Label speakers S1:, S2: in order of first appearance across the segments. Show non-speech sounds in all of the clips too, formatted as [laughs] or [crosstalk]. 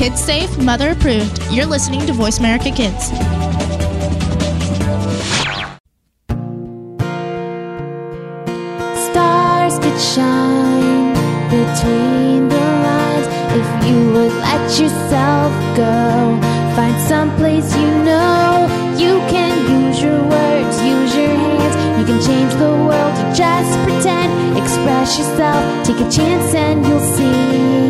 S1: Kids safe, mother approved. You're listening to Voice America Kids.
S2: Stars could shine between the lines if you would let yourself go. Find some place you know you can use your words, use your hands. You can change the world, just pretend. Express yourself, take a chance, and you'll see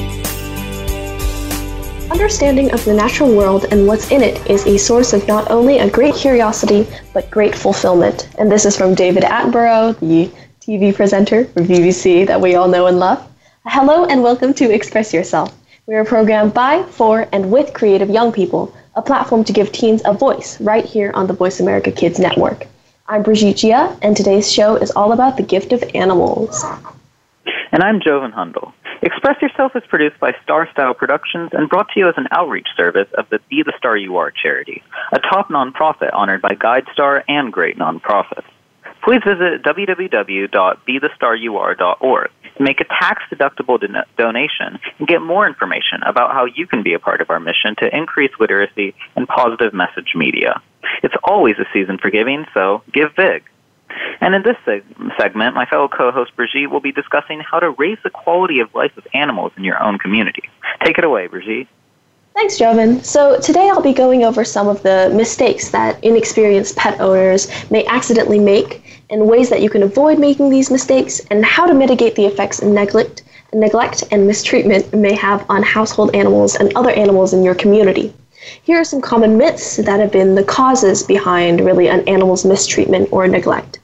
S3: Understanding of the natural world and what's in it is a source of not only a great curiosity, but great fulfillment. And this is from David Attenborough, the TV presenter for BBC that we all know and love. Hello and welcome to Express Yourself. We are programmed by, for, and with creative young people, a platform to give teens a voice right here on the Voice America Kids Network. I'm Brigitte Gia, and today's show is all about the gift of animals.
S4: And I'm Jovan Hundal. Express Yourself is produced by Star Style Productions and brought to you as an outreach service of the Be the Star You Are charity, a top nonprofit honored by GuideStar and great nonprofits. Please visit www.bethestaryouare.org to make a tax deductible don- donation and get more information about how you can be a part of our mission to increase literacy and positive message media. It's always a season for giving, so give big. And in this seg- segment, my fellow co-host Brigitte will be discussing how to raise the quality of life of animals in your own community. Take it away, Brigitte.
S3: Thanks, Jovan. So today I'll be going over some of the mistakes that inexperienced pet owners may accidentally make and ways that you can avoid making these mistakes and how to mitigate the effects neglect, neglect and mistreatment may have on household animals and other animals in your community. Here are some common myths that have been the causes behind really an animal's mistreatment or neglect.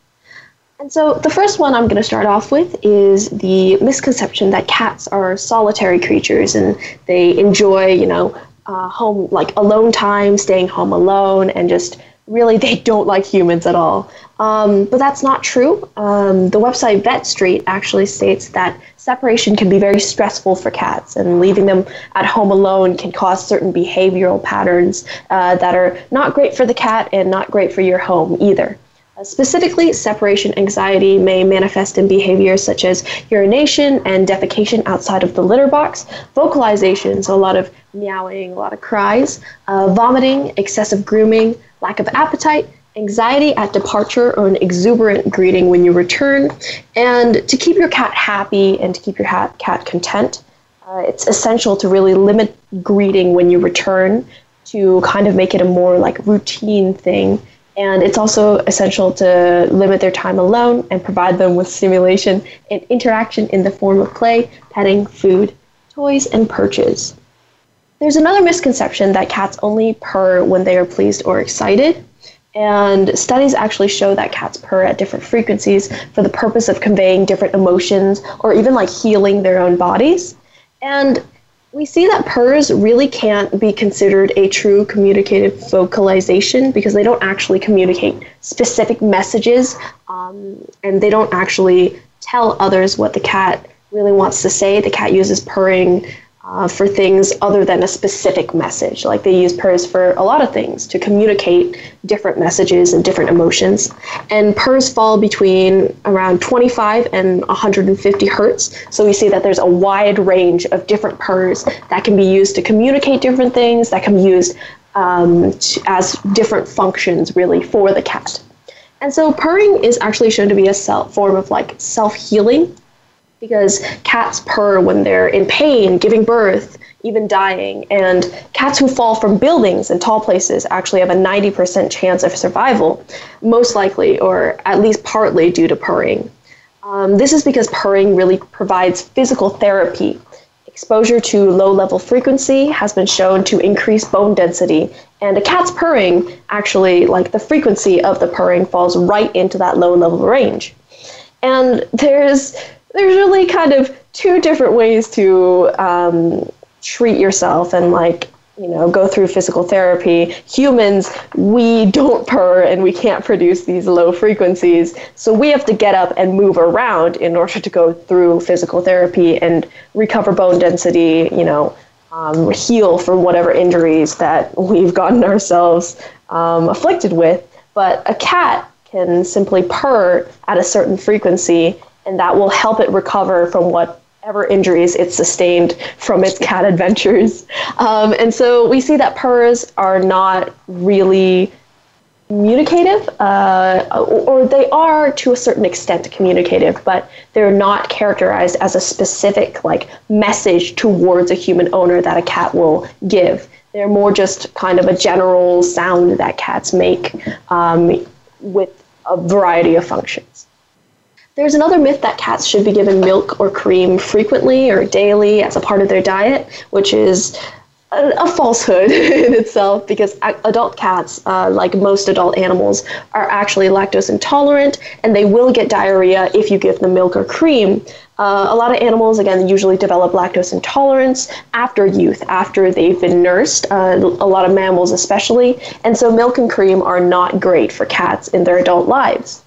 S3: And so the first one I'm going to start off with is the misconception that cats are solitary creatures and they enjoy, you know, uh, home like alone time, staying home alone, and just really they don't like humans at all. Um, but that's not true. Um, the website Vetstreet actually states that separation can be very stressful for cats, and leaving them at home alone can cause certain behavioral patterns uh, that are not great for the cat and not great for your home either. Uh, specifically, separation anxiety may manifest in behaviors such as urination and defecation outside of the litter box, vocalization, so a lot of meowing, a lot of cries, uh, vomiting, excessive grooming, lack of appetite, anxiety at departure or an exuberant greeting when you return. And to keep your cat happy and to keep your cat content, uh, it's essential to really limit greeting when you return to kind of make it a more like routine thing and it's also essential to limit their time alone and provide them with stimulation and interaction in the form of play, petting, food, toys, and perches. There's another misconception that cats only purr when they are pleased or excited. And studies actually show that cats purr at different frequencies for the purpose of conveying different emotions or even like healing their own bodies. And we see that purrs really can't be considered a true communicative vocalization because they don't actually communicate specific messages um, and they don't actually tell others what the cat really wants to say. The cat uses purring uh, for things other than a specific message. Like they use purrs for a lot of things to communicate different messages and different emotions. And purrs fall between around 25 and 150 hertz. So we see that there's a wide range of different purrs that can be used to communicate different things, that can be used um, as different functions really for the cat. And so purring is actually shown to be a self, form of like self healing because cats purr when they're in pain, giving birth, even dying. And cats who fall from buildings and tall places actually have a 90% chance of survival, most likely, or at least partly due to purring. Um, this is because purring really provides physical therapy. Exposure to low level frequency has been shown to increase bone density, and a cat's purring actually, like the frequency of the purring, falls right into that low level range. And there's there's really kind of two different ways to um, treat yourself and like you know go through physical therapy. Humans we don't purr and we can't produce these low frequencies. So we have to get up and move around in order to go through physical therapy and recover bone density you know um, heal from whatever injuries that we've gotten ourselves um, afflicted with. But a cat can simply purr at a certain frequency and that will help it recover from what ever injuries it sustained from its cat adventures. Um, and so we see that purrs are not really communicative, uh, or they are to a certain extent communicative, but they're not characterized as a specific like message towards a human owner that a cat will give. They're more just kind of a general sound that cats make um, with a variety of functions. There's another myth that cats should be given milk or cream frequently or daily as a part of their diet, which is a, a falsehood [laughs] in itself because adult cats, uh, like most adult animals, are actually lactose intolerant and they will get diarrhea if you give them milk or cream. Uh, a lot of animals, again, usually develop lactose intolerance after youth, after they've been nursed, uh, a lot of mammals especially, and so milk and cream are not great for cats in their adult lives.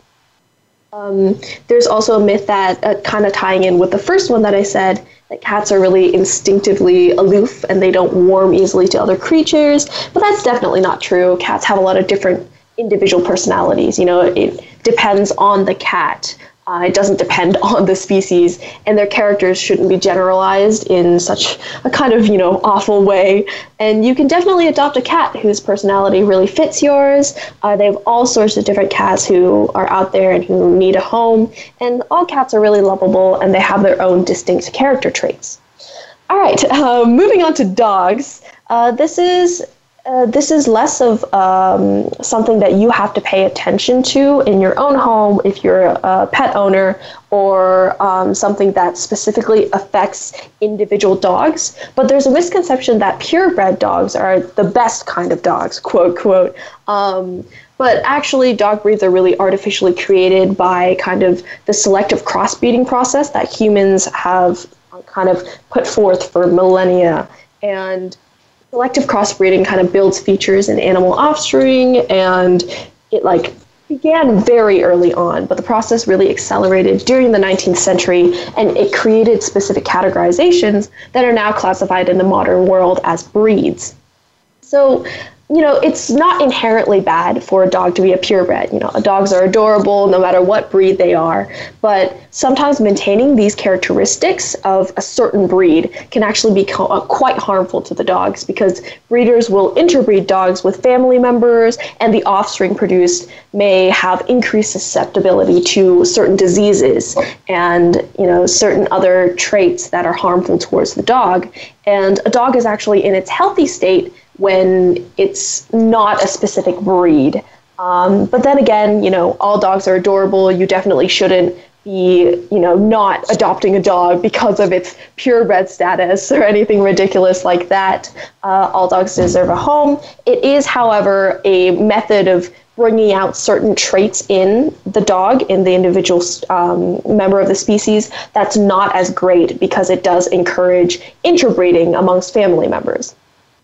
S3: Um, there's also a myth that, uh, kind of tying in with the first one that I said, that cats are really instinctively aloof and they don't warm easily to other creatures, but that's definitely not true. Cats have a lot of different individual personalities. You know, it depends on the cat. Uh, it doesn't depend [laughs] on the species, and their characters shouldn't be generalized in such a kind of, you know, awful way. And you can definitely adopt a cat whose personality really fits yours. Uh, they have all sorts of different cats who are out there and who need a home, and all cats are really lovable and they have their own distinct character traits. All right, [laughs] uh, moving on to dogs. Uh, this is uh, this is less of um, something that you have to pay attention to in your own home if you're a pet owner or um, something that specifically affects individual dogs. But there's a misconception that purebred dogs are the best kind of dogs, [laughs] quote, quote. Um, but actually, dog breeds are really artificially created by kind of the selective crossbreeding process that humans have kind of put forth for millennia. And selective crossbreeding kind of builds features in animal offspring and it like began very early on but the process really accelerated during the 19th century and it created specific categorizations that are now classified in the modern world as breeds. So you know, it's not inherently bad for a dog to be a purebred. You know, dogs are adorable no matter what breed they are. But sometimes maintaining these characteristics of a certain breed can actually be uh, quite harmful to the dogs because breeders will interbreed dogs with family members, and the offspring produced may have increased susceptibility to certain diseases and, you know, certain other traits that are harmful towards the dog. And a dog is actually in its healthy state when it's not a specific breed. Um, but then again, you know, all dogs are adorable. You definitely shouldn't be, you know, not adopting a dog because of its purebred status or anything ridiculous like that. Uh, all dogs deserve a home. It is, however, a method of bringing out certain traits in the dog, in the individual um, member of the species, that's not as great because it does encourage interbreeding amongst family members.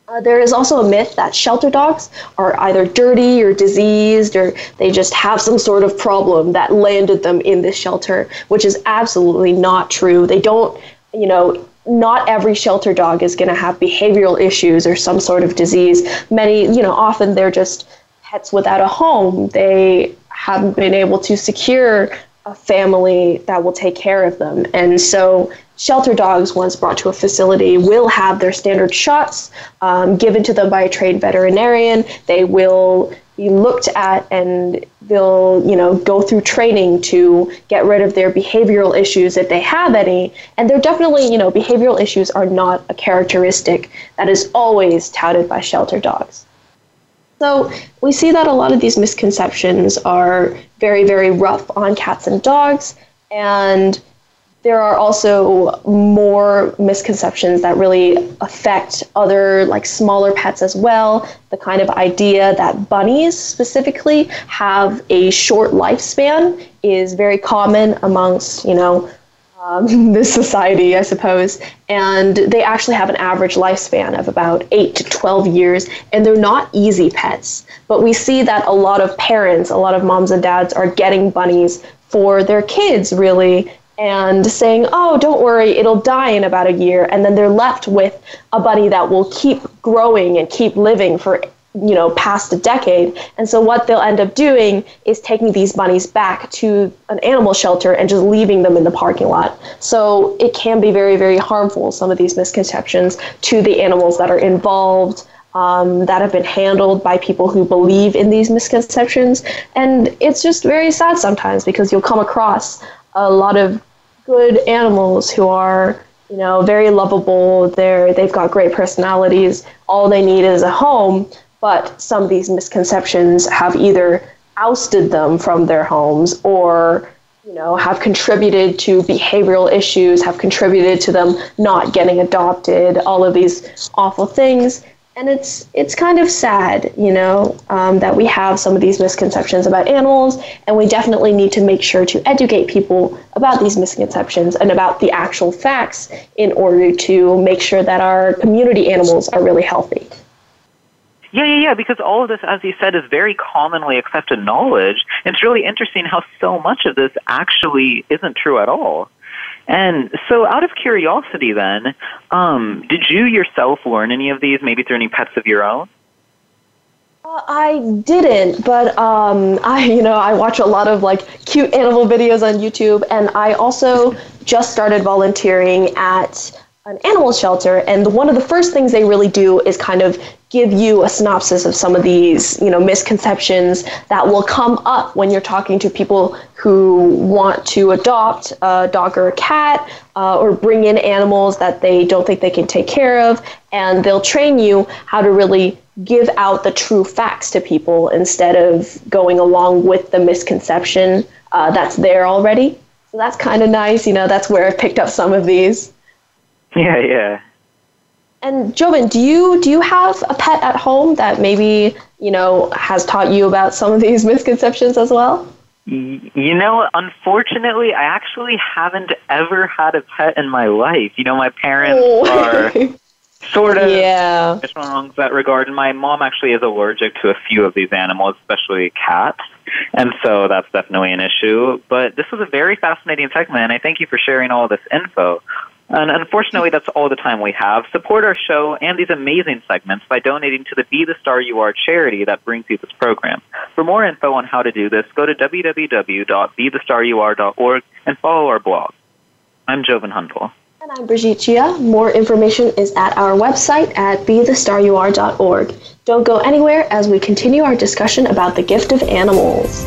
S3: Uh, there is also a myth that shelter dogs are either dirty or diseased or they just have some sort of problem that landed them in this shelter, which is absolutely not true. They don't, you know, not every shelter dog is going to have behavioral issues or some sort of disease. Many, you know, often they're just pets without a home. They haven't been able to secure a family that will take care of them. And so shelter dogs, once brought to a facility, will have their standard shots um, given to them by a trained veterinarian. They will be looked at and they'll you know go through training to get rid of their behavioral issues if they have any and they're definitely you know behavioral issues are not a characteristic that is always touted by shelter dogs so we see that a lot of these misconceptions are very very rough on cats and dogs and there are also more misconceptions that really affect other like smaller pets as well the kind of idea that bunnies specifically have a short lifespan is very common amongst you know um, [laughs] this society, I suppose. And they actually have an average lifespan of about 8 to 12 years, and they're not easy pets. But we see that a lot of parents, a lot of moms and dads are getting bunnies for their kids, really, and saying, oh, don't worry, it'll die in about a year. And then they're left with a bunny that will keep growing and keep living for you know past a decade. And so what they'll end up doing is taking these bunnies back to an animal shelter and just leaving them in the parking lot. So it can be very very harmful some of these misconceptions to the animals that are involved um, that have been handled by people who believe in these misconceptions. And it's just very sad sometimes because you'll come across a lot of good animals who are you know very lovable. They're they've got great personalities. All they need is a home but some of these misconceptions have either ousted them from their homes or you know have contributed to behavioral issues have contributed to them not getting adopted all of these awful things and it's it's kind of sad you know um, that we have some of these misconceptions about animals and we definitely need to make sure to educate people about these misconceptions and about the actual facts in order to make sure that our community animals are really healthy
S4: yeah, yeah, yeah, because all of this, as you said, is very commonly accepted knowledge. It's really interesting how so much of this actually isn't true at all. And so, out of curiosity, then, um, did you yourself learn any of these, maybe through any pets of your own?
S3: Uh, I didn't, but um, [laughs] I, you know, I watch a lot of like cute animal videos on YouTube, and I also just started volunteering at an animal shelter and one of the first things they really do is kind of give you a synopsis of some of these you know misconceptions that will come up when you're talking to people who want to adopt a dog or a cat uh, or bring in animals that they don't think they can take care of and they'll train you how to really give out the true facts to people instead of going along with the misconception uh, that's there already. So that's kind of nice you know that's where i've picked up some of these [laughs]
S4: Yeah, yeah.
S3: And Joven, do you do you have a pet at home that maybe you know has taught you about some of these [laughs] misconceptions as well?
S4: You know, unfortunately, I actually haven't ever had a pet in my life. You know, my parents oh. are [laughs] sort of
S3: yeah.
S4: wrong in that regard. And my mom actually is allergic to a few of these animals, especially cats. And so that's definitely an issue. But this was a very fascinating segment, and I thank you for sharing all this info. And unfortunately, that's all the time we have. Support our show and these amazing segments by donating to the Be the Star You Are charity that brings you this program. For more info on how to do this, go to www.bethestaryouare.org and follow our blog. I'm Joven Hundal.
S3: And I'm Brigitte Chia. More information is at our website at bethestaryouare.org. Don't go anywhere as we continue our discussion about the gift of animals.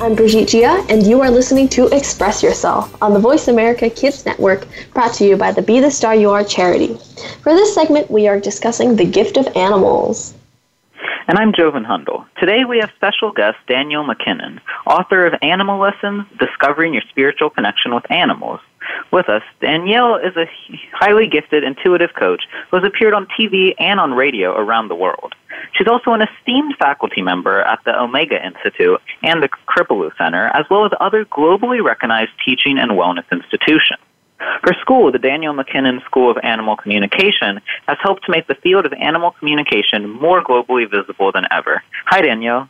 S3: I'm Brigitte Gia, and you are listening to Express Yourself on the Voice America Kids Network, brought to you by the Be the Star You Are charity. For this segment, we are discussing the gift of animals.
S4: And I'm Joven Hundal. Today we have special guest Danielle MacKinnon, author of Animal Lessons Discovering Your Spiritual Connection with Animals. With us, Danielle is a highly gifted, intuitive coach who has appeared on TV and on radio around the world. She's also an esteemed faculty member at the Omega Institute and the Kripalu Center, as well as other globally recognized teaching and wellness institutions. Her school, the Danielle MacKinnon School of Animal Communication, has helped to make the field of animal communication more globally visible than ever. Hi, Danielle.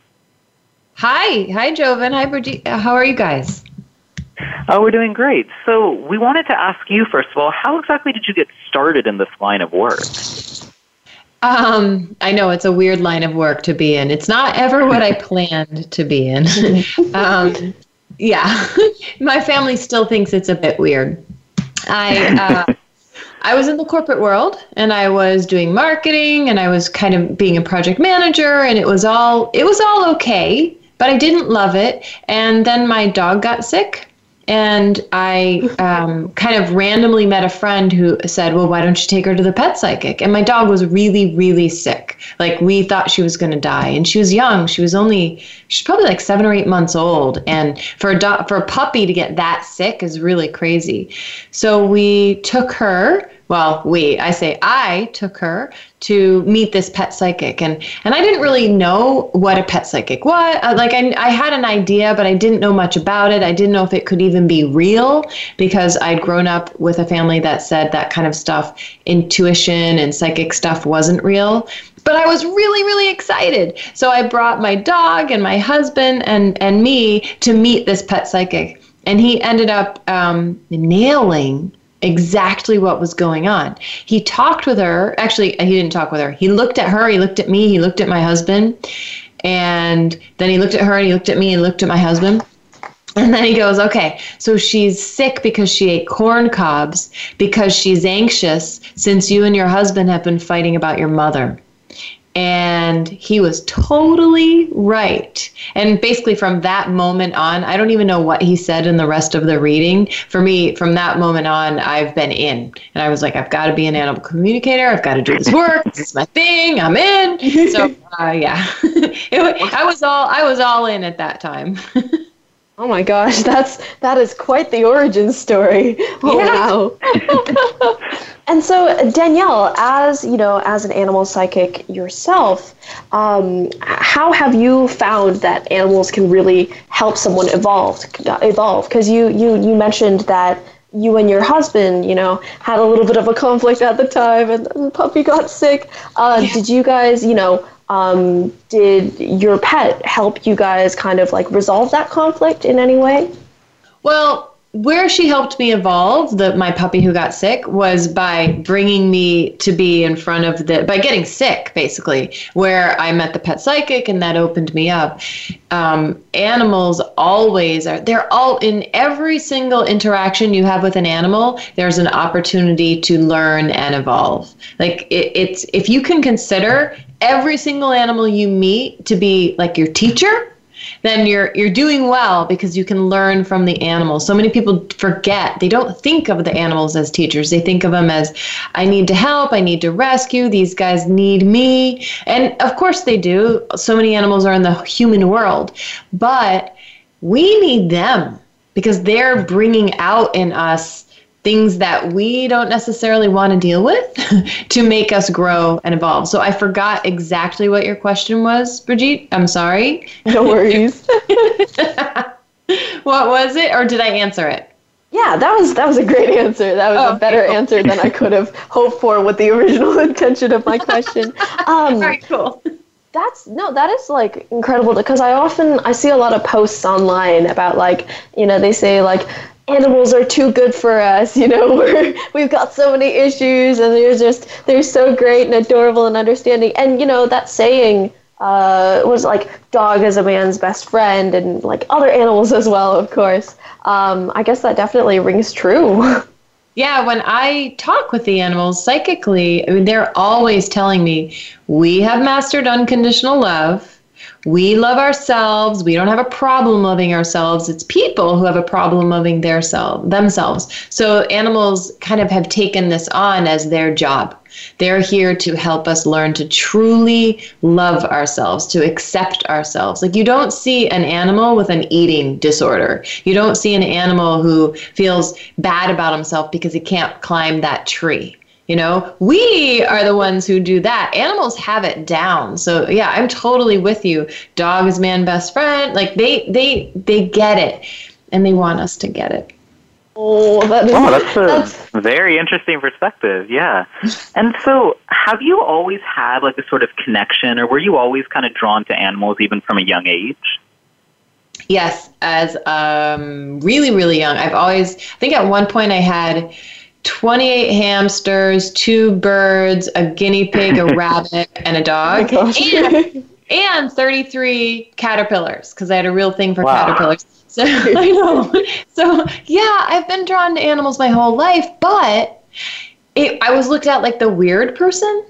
S5: Hi. Hi, Joven. Hi, Brigitte. Uh, how are you guys?
S4: Oh, we're doing great. So, we wanted to ask you, first of all, how exactly did you get started in this line of work?
S5: Um, I know it's a weird line of work to be in. It's not ever what I planned to be in. [laughs] um, yeah, [laughs] my family still thinks it's a bit weird. I uh, I was in the corporate world and I was doing marketing and I was kind of being a project manager and it was all it was all okay, but I didn't love it. And then my dog got sick and I um, kind of randomly met a friend who said, Well, why don't you take her to the pet psychic? And my dog was really, really sick. Like, we thought she was going to die. And she was young. She was only, she's probably like seven or eight months old. And for a, do- for a puppy to get that sick is really crazy. So we took her well, we, I say I took her to meet this pet psychic. And, and I didn't really know what a pet psychic was. Uh, like, I, I had an idea, but I didn't know much about it. I didn't know if it could even be real because I'd grown up with a family that said that kind of stuff, intuition and psychic stuff wasn't real but I was really, really excited. So I brought my dog and my husband and, and me to meet this pet psychic. And he ended up um, nailing exactly what was going on. He talked with her. Actually, he didn't talk with her. He looked at her, he looked at me, he looked at my husband, and then he looked at her and he looked at me and looked at my husband. And then he goes, okay, so she's sick because she ate corn cobs, because she's anxious since you and your husband have been fighting about your mother and he was totally right. And basically, from that moment on, I don't even know what he said in the rest of the reading. For me, from that moment on, I've been in. And I was like, I've got to be an animal communicator. I've got to do this work. this is my thing. I'm in. So, [laughs] uh, yeah, [laughs] it, I was all I was all in at that time. [laughs]
S3: Oh my gosh, that's that is quite the origin story. Oh yeah. wow. [laughs] and so Danielle, as you know, as an animal psychic yourself, um, how have you found that animals can really help someone evolve? Evolve, because you you you mentioned that you and your husband, you know, had a little bit of a conflict at the time, and the puppy got sick. Uh, yeah. Did you guys, you know, um, did your pet help you guys kind of like resolve that conflict in any way?
S5: Well, where she helped me evolve the my puppy who got sick was by bringing me to be in front of the by getting sick basically where i met the pet psychic and that opened me up um, animals always are they're all in every single interaction you have with an animal there's an opportunity to learn and evolve like it, it's if you can consider every single animal you meet to be like your teacher then you're you're doing well because you can learn from the animals. So many people forget. They don't think of the animals as teachers. They think of them as I need to help, I need to rescue, these guys need me. And of course they do. So many animals are in the human world. But we need them because they're bringing out in us things that we don't necessarily want to deal with [laughs] to make us grow and evolve. So I forgot exactly what your question was, Brigitte. I'm sorry.
S3: No worries. [laughs] [laughs]
S5: what was it, or did I answer it?
S3: Yeah, that was that was a great answer. That was oh, a better cool. answer than I could have hoped for with the original intention of my question.
S5: Um, Very cool.
S3: That's no, that is like incredible because I often I see a lot of posts online about like you know they say like animals are too good for us you know [laughs] we're, we've got so many issues and they're just they're so great and adorable and understanding. And you know that saying uh, was like dog is a man's best friend and like other animals as well of course. Um, i guess that definitely rings true. [laughs]
S5: Yeah when i talk with the animals psychically i mean they're always telling me we have mastered unconditional love we love ourselves. We don't have a problem loving ourselves. It's people who have a problem loving their self, themselves. So animals kind of have taken this on as their job. They're here to help us learn to truly love ourselves, to accept ourselves. Like you don't see an animal with an eating disorder. You don't see an animal who feels bad about himself because he can't climb that tree. You know, we are the ones who do that. Animals have it down. So yeah, I'm totally with you. Dog is man best friend. Like they they they get it and they want us to get it.
S3: Oh, that is,
S4: oh, that's a that's... very interesting perspective. Yeah. and so, have you always had like a sort of connection, or were you always kind of drawn to animals even from a young age?
S5: Yes, as um, really, really young. I've always, I think at one point I had 28 hamsters, two birds, a guinea pig, a [laughs] rabbit, and a oh dog. Oh and, [laughs] and 33 caterpillars because I had a real thing for wow. caterpillars. So [laughs] I know. So yeah, I've been drawn to animals my whole life, but it, I was looked at like the weird person.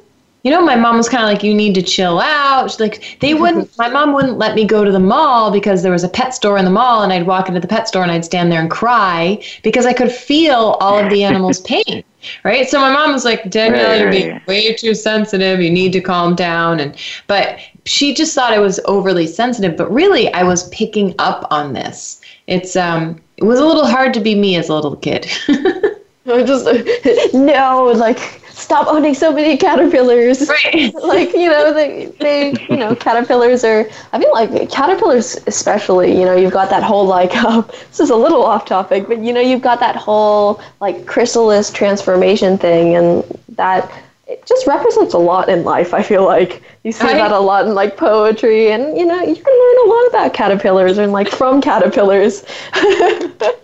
S5: You know, my mom was kind of like, "You need to chill out." She's like, they wouldn't. [laughs] My mom wouldn't let me go to the mall because there was a pet store in the mall, and I'd walk into the pet store and I'd stand there and cry because I could feel all of the animals' [laughs] pain. Right. So my mom was like, Danielle, you're being way too sensitive. You need to calm down. And but she just thought I was overly sensitive, but really I was picking up on this. It's um it was a little hard to be me as a little kid.
S3: I [laughs] just no, like stop owning so many caterpillars.
S5: Right. [laughs]
S3: like, you know, they, they, you know, caterpillars are, I mean, like, caterpillars especially, you know, you've got that whole, like, um, [laughs] this is a little off topic, but, you know, you've got that whole, like, chrysalis transformation thing, and that it just represents a lot in life, I feel like. You see that a lot in like poetry, and you know you can learn a lot about caterpillars and like from caterpillars. [laughs]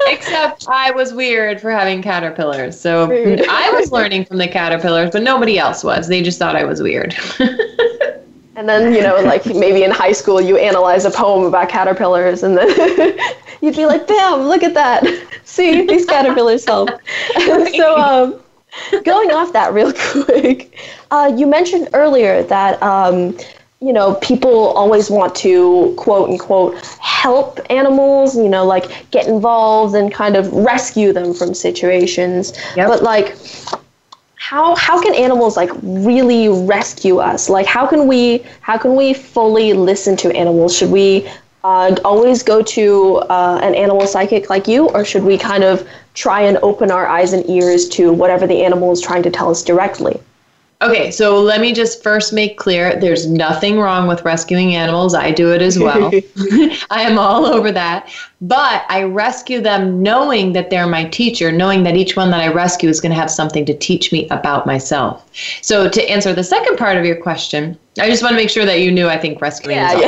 S5: Except I was weird for having caterpillars, so I was learning from the caterpillars, but nobody else was. They just thought I was weird. [laughs]
S3: and then you know, like maybe in high school, you analyze a poem about caterpillars, and then [laughs] you'd be like, "Bam! Look at that! See these caterpillars help." so um going off that real [laughs] quick, uh, you mentioned earlier that um, you know people always want to quote unquote help animals, you know, like get involved and kind of rescue them from situations. Yep. But like how how can animals like really rescue us? Like how can we how can we fully listen to animals? Should we uh, always go to uh, an animal psychic like you, or should we kind of try and open our eyes and ears to whatever the animal is trying to tell us directly?
S5: Okay, so let me just first make clear there's nothing wrong with rescuing animals. I do it as well. [laughs] [laughs] I am all over that. But I rescue them knowing that they're my teacher, knowing that each one that I rescue is going to have something to teach me about myself. So, to answer the second part of your question, I just want to make sure that you knew I think rescuing yeah, is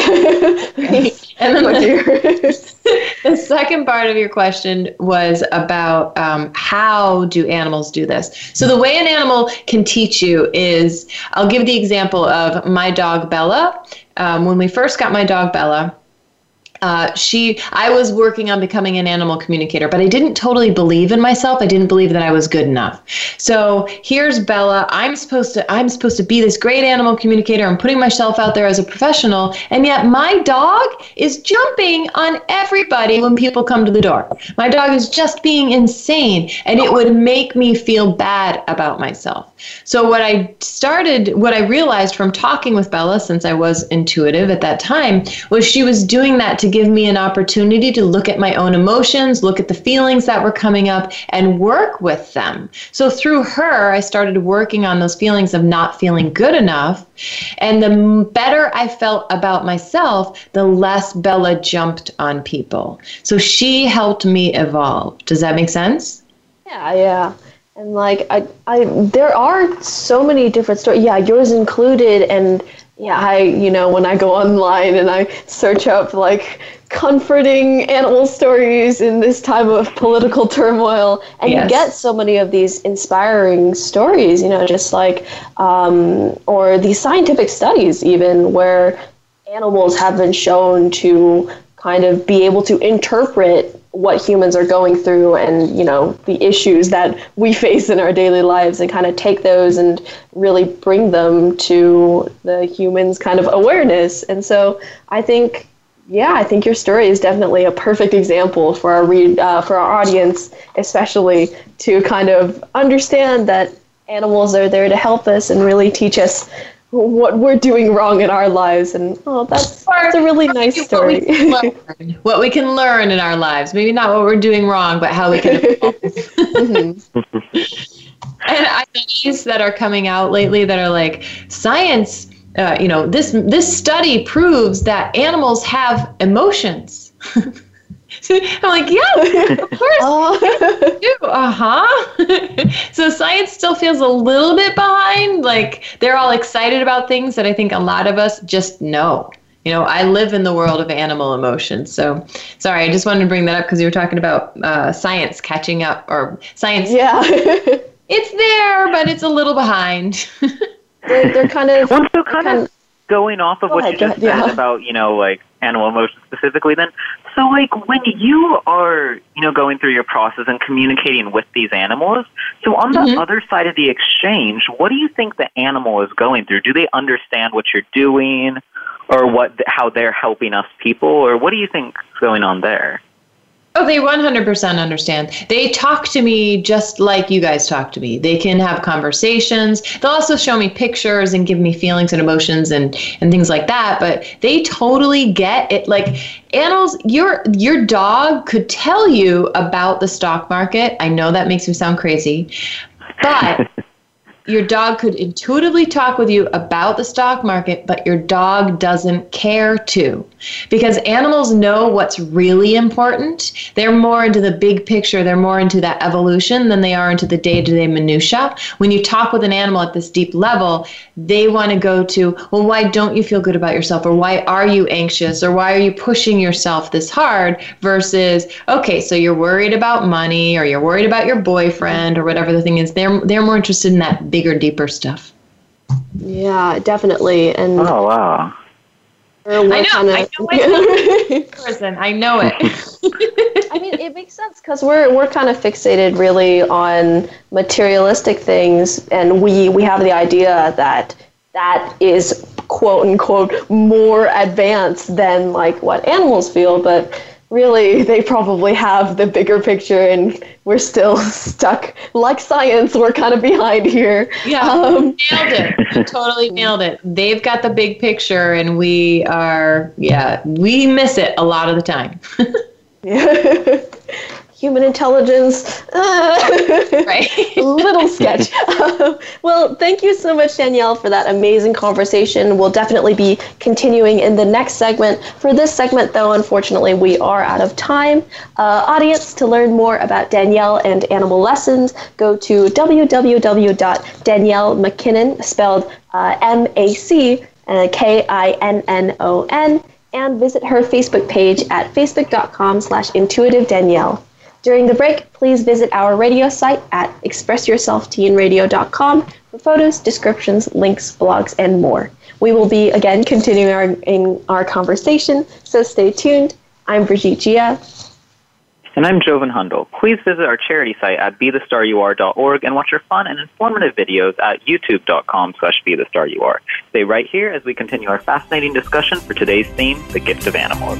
S5: yeah. and then the, the, second part of your question was about um, how do animals do this? So the way an animal can teach you is, I'll give the example of my dog Bella. Um, when we first got my dog Bella, uh, she i was working on becoming an animal communicator but i didn't totally believe in myself. I didn't believe that i was good enough. So here's bella. I'm supposed to i'm supposed to be this great animal communicator. I'm putting myself out there as a professional. And yet my dog is jumping on everybody when people come to the door. My dog is just being insane and it would make me feel bad about myself. So what i started what i realized from talking with bella since i was intuitive at that time was she was doing that to give me an opportunity to look at my own emotions, look at the feelings that were coming up, and work with them. So through her, I started working on those feelings of not feeling good enough. And the better I felt about myself, the less Bella jumped on people. So she helped me evolve. Does that make sense?
S3: Yeah, yeah. And like I, I, there are so many different stories. Yeah, yours included, and yeah, I, you know, when I go online and I search up like comforting animal stories in this time of political turmoil, and yes. you get so many of these inspiring stories, you know, just like, um, or these scientific studies, even where animals have been shown to kind of be able to interpret what humans are going through and you know the issues that we face in our daily lives and kind of take those and really bring them to the humans kind of awareness. And so i think yeah i think your story is definitely a perfect example for our read uh, for our audience especially to kind of understand that animals are there to help us and really teach us what we're doing wrong in our lives. And oh, that's, that's a really nice story.
S5: What we, learn, [laughs] what we can learn in our lives. Maybe not what we're doing wrong, but how we can. [laughs] mm-hmm. [laughs] and I studies that are coming out lately that are like science. Uh, you know, this this study proves that animals have emotions. [laughs] I'm like, yeah, of course. oh. [laughs] Uh huh. [laughs] so science still feels a little bit behind. Like they're all excited about things that I think a lot of us just know. You know, I live in the world of animal emotions. So, sorry, I just wanted to bring that up because you were talking about uh, science catching up or science.
S3: Yeah.
S5: it's there, but it's a little behind.
S3: they're, they're kind of.
S4: Well, so kind, kind of going off of what ahead, you just said yeah. about, you know, like animal emotions specifically, then so, like, when you are, you know, going through your process and communicating with these animals, so on the mm-hmm. other side of the exchange, what do you think the animal is going through? Do they understand what you're doing, or what, how they're helping us people, or what do you think is going on there?
S5: Oh, they 100% understand. They talk to me just like you guys talk to me. They can have conversations. They'll also show me pictures and give me feelings and emotions and, and things like that. But they totally get it. Like animals, your your dog could tell you about the stock market. I know that makes me sound crazy, but [laughs] your dog could intuitively talk with you about the stock market, but your dog doesn't care to. Because animals know what's really important. They're more into the big picture, they're more into that evolution than they are into the day to day minutia. When you talk with an animal at this deep level, they want to go to, well, why don't you feel good about yourself? Or why are you anxious? Or why are you pushing yourself this hard? Versus, okay, so you're worried about money or you're worried about your boyfriend or whatever the thing is. They're, they're more interested in that bigger, deeper stuff.
S3: Yeah, definitely. And
S4: oh wow.
S5: I know, kinda, I know it. [laughs] person, I know it. [laughs]
S3: I mean, it makes sense because we're we're kind of fixated really on materialistic things, and we we have the idea that that is quote unquote more advanced than like what animals feel, but really [laughs] they probably have the bigger picture and we're still [laughs] stuck. Like science we're kind of behind here.
S5: Yeah um, nailed it. Totally [laughs] nailed it. They've got the big picture and we are yeah we miss it a lot of the time.
S3: yeah human intelligence. [laughs] right. little sketch. [laughs] well, thank you so much, Danielle, for that amazing conversation. We'll definitely be continuing in the next segment. For this segment, though, unfortunately, we are out of time. Uh, audience, to learn more about Danielle and animal lessons, go to www.daniellemackinnon, spelled uh, M A C K I N N O N and visit her Facebook page at facebook.com slash intuitive Danielle. During the break, please visit our radio site at expressyourselfteenradio.com for photos, descriptions, links, blogs, and more. We will be again continuing our, in our conversation, so stay tuned. I'm Brigitte Gia.
S4: And I'm Joven Hundal. Please visit our charity site at bethestaryouare.org and watch our fun and informative videos at youtube.com slash bethestaryouare. Stay right here as we continue our fascinating discussion for today's theme, the gift of animals.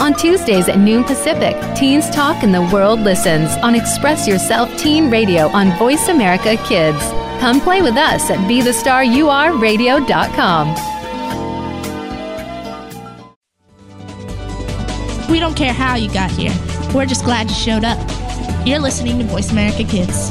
S6: On Tuesdays at noon Pacific, Teens Talk and the World Listens on Express Yourself Teen Radio on Voice America Kids. Come play with us at BeTheStarYouAreRadio.com.
S1: We don't care how you got here. We're just glad you showed up. You're listening to Voice America Kids.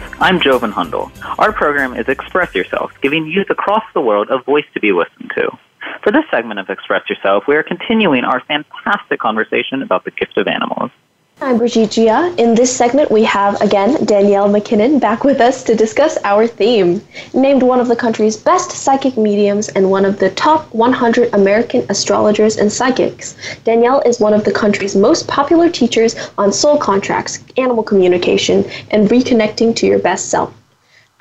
S4: I'm Joven Hundal. Our program is Express Yourself, giving youth across the world a voice to be listened to. For this segment of Express Yourself, we are continuing our fantastic conversation about the gift of animals.
S3: I'm Brigitte Gia. In this segment, we have again Danielle MacKinnon back with us to discuss our theme. Named one of the country's best psychic mediums and one of the top 100 American astrologers and psychics, Danielle is one of the country's most popular teachers on soul contracts, animal communication, and reconnecting to your best self.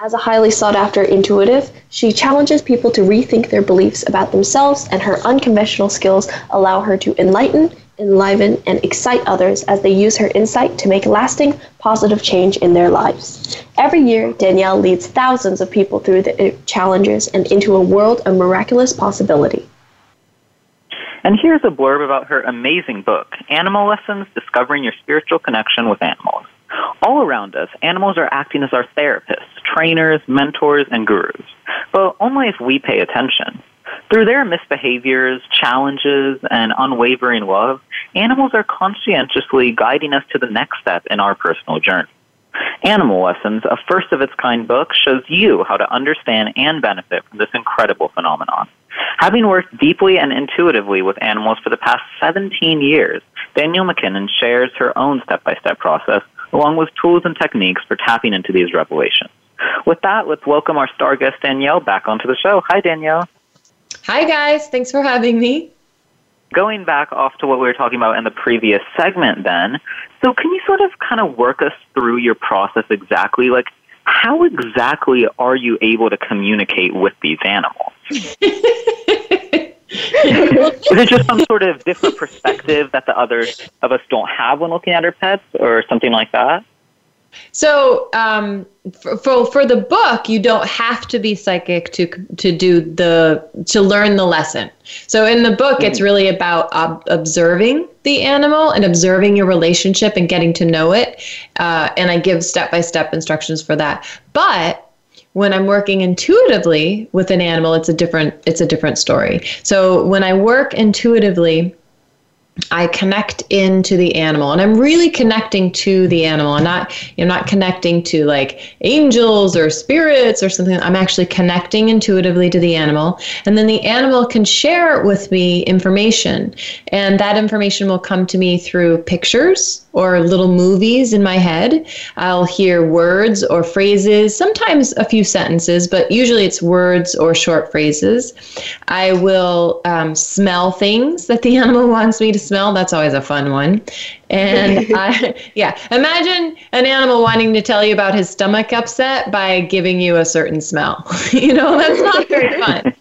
S3: As a highly sought after intuitive, she challenges people to rethink their beliefs about themselves, and her unconventional skills allow her to enlighten, enliven, and excite others as they use her insight to make lasting, positive change in their lives. Every year, Danielle leads thousands of people through the uh, challenges and into a world of miraculous possibility.
S4: And here's a blurb about her amazing book, Animal Lessons Discovering Your Spiritual Connection with Animals. All around us, animals are acting as our therapists, trainers, mentors, and gurus, but only if we pay attention. Through their misbehaviors, challenges, and unwavering love, animals are conscientiously guiding us to the next step in our personal journey. Animal Lessons, a first of its kind book, shows you how to understand and benefit from this incredible phenomenon. Having worked deeply and intuitively with animals for the past 17 years, Danielle MacKinnon shares her own step by step process along with tools and techniques for tapping into these revelations. With that, let's welcome our star guest Danielle back onto the show. Hi, Danielle.
S5: Hi, guys. Thanks for having me.
S4: Going back off to what we were talking about in the previous segment, then, so can you sort of kind of work us through your process exactly? Like, how exactly are you able to communicate with these animals? [laughs] Is it just some sort of different perspective that the others of us don't have when looking at our pets, or something like that?
S5: So, um, for, for, for the book, you don't have to be psychic to to do the to learn the lesson. So, in the book, mm-hmm. it's really about ob- observing the animal and observing your relationship and getting to know it. Uh, and I give step by step instructions for that. But when i'm working intuitively with an animal it's a different it's a different story so when i work intuitively I connect into the animal and I'm really connecting to the animal. I'm not I'm not connecting to like angels or spirits or something. I'm actually connecting intuitively to the animal. And then the animal can share with me information. And that information will come to me through pictures or little movies in my head. I'll hear words or phrases, sometimes a few sentences, but usually it's words or short phrases. I will um, smell things that the [laughs] animal wants me to smell. That's always a fun one. And [laughs] I, yeah, imagine an animal wanting to tell you about his stomach upset by giving you a certain smell. [laughs] you know, that's not very fun.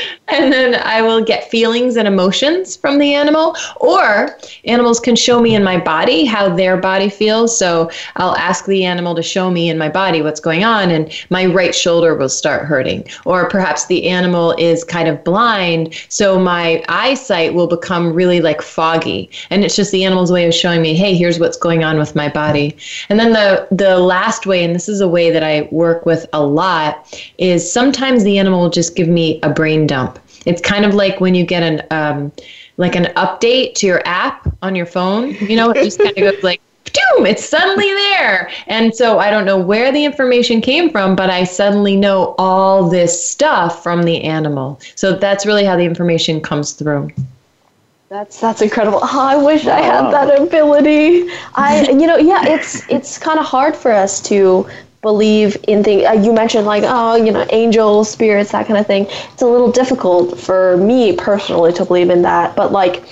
S5: [laughs] and then I will get feelings and emotions from the animal, or animals can show me in my body how their body feels. So I'll ask the animal to show me in my body what's going on, and my right shoulder will start hurting. Or perhaps the animal is kind of blind, so my eyesight will become really like foggy. And it's just the animal's way of showing me, hey, here's what's going on with my body. And then the the last way, and this is a way that I work with a lot, is sometimes the animal will just give me a brain dump. It's kind of like when you get an um, like an update to your app on your phone. You know, it just kind of goes like boom, it's suddenly there. And so I don't know where the information came from, but I suddenly know all this stuff from the animal. So that's really how the information comes through.
S3: That's that's incredible. Oh, I wish wow. I had that ability. I you know yeah, it's it's kind of hard for us to believe in things. Uh, you mentioned like oh you know angels, spirits, that kind of thing. It's a little difficult for me personally to believe in that, but like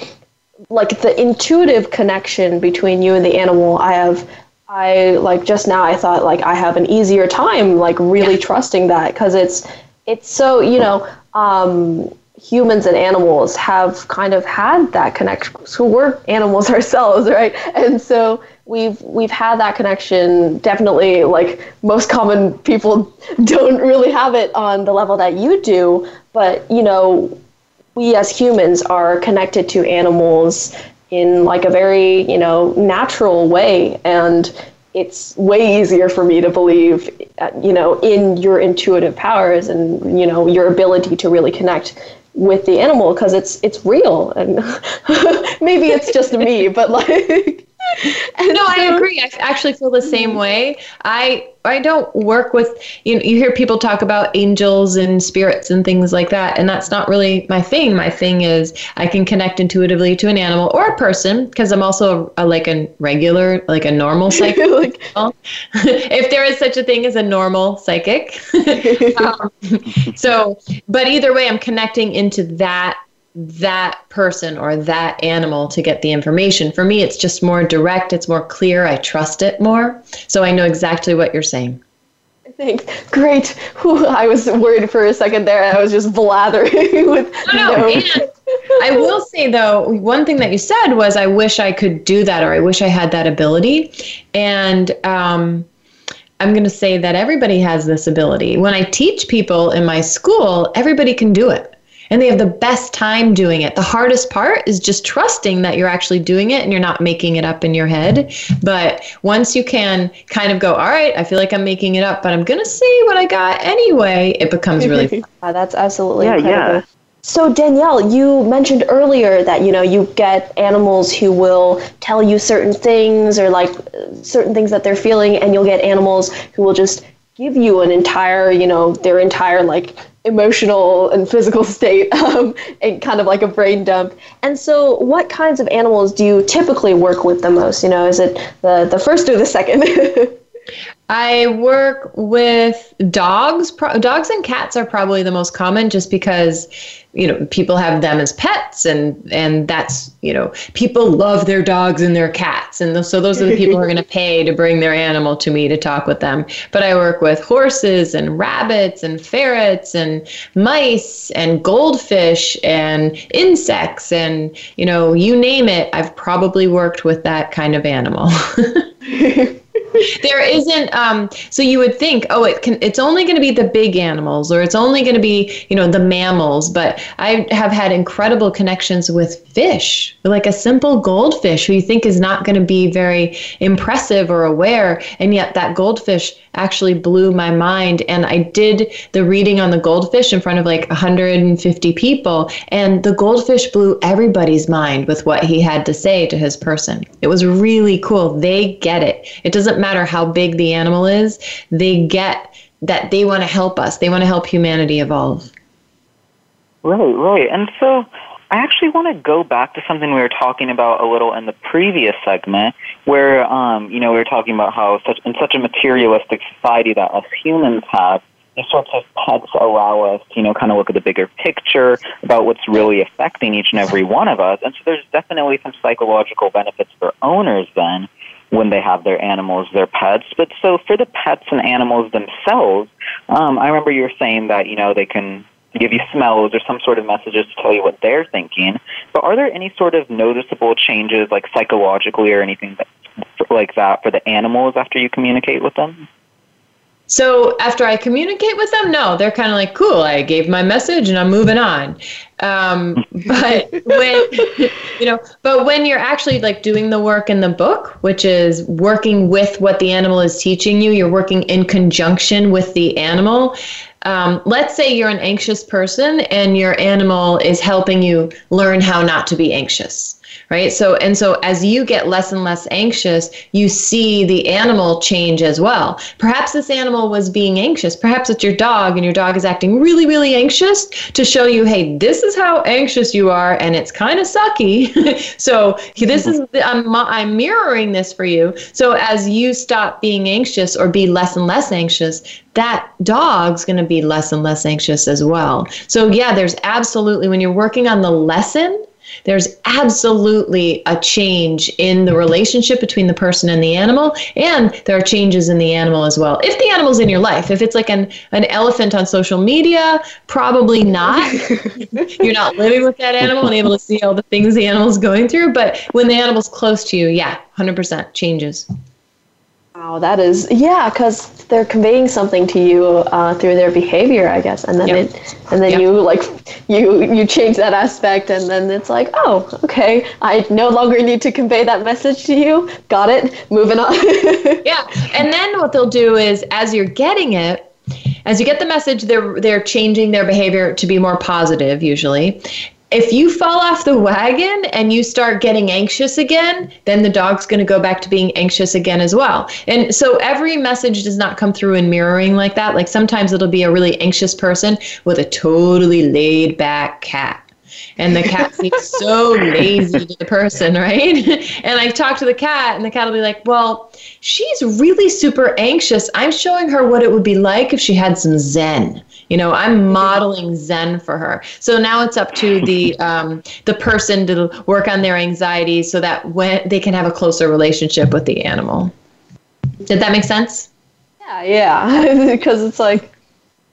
S3: like the intuitive connection between you and the animal, I have. I like just now. I thought like I have an easier time like really yeah. trusting that because it's it's so you know um, humans and animals have kind of had that connection who we're animals [laughs] ourselves right and so we've we've had that connection. Definitely like most common people [laughs] don't really have it on the level that you do but you know we as humans are connected to animals in like a very you know natural way and it's way easier for me to believe uh, you know in your intuitive powers and you know your ability to really connect with the animal because it's it's real and [laughs] maybe it's just me but like
S5: no, so, I agree. I actually feel the same way. I I don't work with you know you hear people talk about angels and spirits and things like that and that's not really my thing. My thing is I can connect intuitively to an animal or a person because I'm also a, a, like a regular like a normal [laughs] psychic. like, [laughs] if there is such a thing as a normal psychic. [laughs] um, so, but either way I'm connecting into that that person or that animal to get the information. For me, it's just more direct, it's more clear, I trust it more. So I know exactly what you're saying.
S3: Thanks. Great. Whew, I was worried for a second there. I was just blathering [laughs] with.
S5: No, no. And I will say though, one thing that you said was, "I wish I could do that," or "I wish I had that ability," and um, I'm going to say that everybody has this ability. When I teach people in my school, everybody can do it and they have the best time doing it. The hardest part is just trusting that you're actually doing it and you're not making it up in your head. But once you can kind of go, all right, I feel like I'm making it up, but I'm going to see what I got anyway, it becomes really fun. [laughs]
S3: yeah, that's absolutely yeah, incredible. Yeah. So Danielle, you mentioned earlier that you know you get animals who will tell you certain things or like certain things that they're feeling, and you'll get animals who will just give you an entire, you know, their entire like emotional and physical [laughs] state, um, and kind of like a brain dump. And so, what kinds of animals do you typically work with the most? You know, is it the the first or the second? [laughs]
S5: I work with dogs. Dogs and cats are probably the most common just because, you know, people have them as pets and and that's, you know, people love their dogs and their cats. And th- so those are the people who are going [laughs] to pay to bring their animal to me to talk with them. But I work with horses and rabbits and ferrets and mice and goldfish and insects and, you know, you name it, I've probably worked with that kind of animal. [laughs] [laughs] there isn't um so you would think oh it can it's only going to be the big animals or it's only going to be you know the mammals but i have had incredible connections with fish like a simple goldfish who you think is not going to be very impressive or aware and yet that goldfish actually blew my mind and i did the reading on the goldfish in front of like 150 people and the goldfish blew everybody's mind with what he had to say to his person. It was really cool. They get it. It doesn't matter how big the animal is, they get that they want to help us. They want to help humanity evolve.
S4: Right, right. And so I actually want to go back to something we were talking about a little in the previous segment, where um, you know we were talking about how such in such a materialistic society that us humans have, these sorts of pets allow us to you know kind of look at the bigger picture about what's really affecting each and every one of us, and so there's definitely some psychological benefits for owners then when they have their animals, their pets. But so for the pets and animals themselves, um, I remember you were saying that you know they can give you smells or some sort of messages to tell you what they're thinking. But are there any sort of noticeable changes, like psychologically or anything like that, for the animals after you communicate with them?
S5: So after I communicate with them, no, they're kind of like, cool, I gave my message and I'm moving on. Um, [laughs] but when, you know, but when you're actually like doing the work in the book, which is working with what the animal is teaching you, you're working in conjunction with the animal. Um, let's say you're an anxious person and your animal is helping you learn how not to be anxious right? So and so as you get less and less anxious you see the animal change as well. Perhaps this animal was being anxious. Perhaps it's your dog and your dog is acting really really anxious to show you hey this is how anxious you are and it's kind of sucky. [laughs] So this is I'm, I'm mirroring this for you. So as you stop being anxious or be less and less anxious that dog's going to be less and less anxious as well. So yeah there's absolutely when you're working on the lesson there's absolutely a change in the relationship between the person and the animal, and there are changes in the animal as well. If the animal's in your life, if it's like an, an elephant on social media, probably not. [laughs] You're not living with that animal and able to see all the things the animal's going through, but when the animal's close to you, yeah, 100% changes.
S3: Wow, that is yeah, because they're conveying something to you uh, through their behavior, I guess, and then yep. it, and then yep. you like you you change that aspect, and then it's like, oh, okay, I no longer need to convey that message to you. Got it. Moving on. [laughs]
S5: yeah, and then what they'll do is, as you're getting it, as you get the message, they're they're changing their behavior to be more positive usually, if you fall off the wagon and you start getting anxious again, then the dog's going to go back to being anxious again as well. And so every message does not come through in mirroring like that. Like sometimes it'll be a really anxious person with a totally laid back cat. And the cat seems so lazy to the person, right? [laughs] and I talk to the cat, and the cat will be like, Well, she's really super anxious. I'm showing her what it would be like if she had some Zen. You know, I'm modeling Zen for her. So now it's up to the um, the person to work on their anxiety so that when they can have a closer relationship with the animal. Did that make sense?
S3: Yeah, yeah. [laughs] because it's like,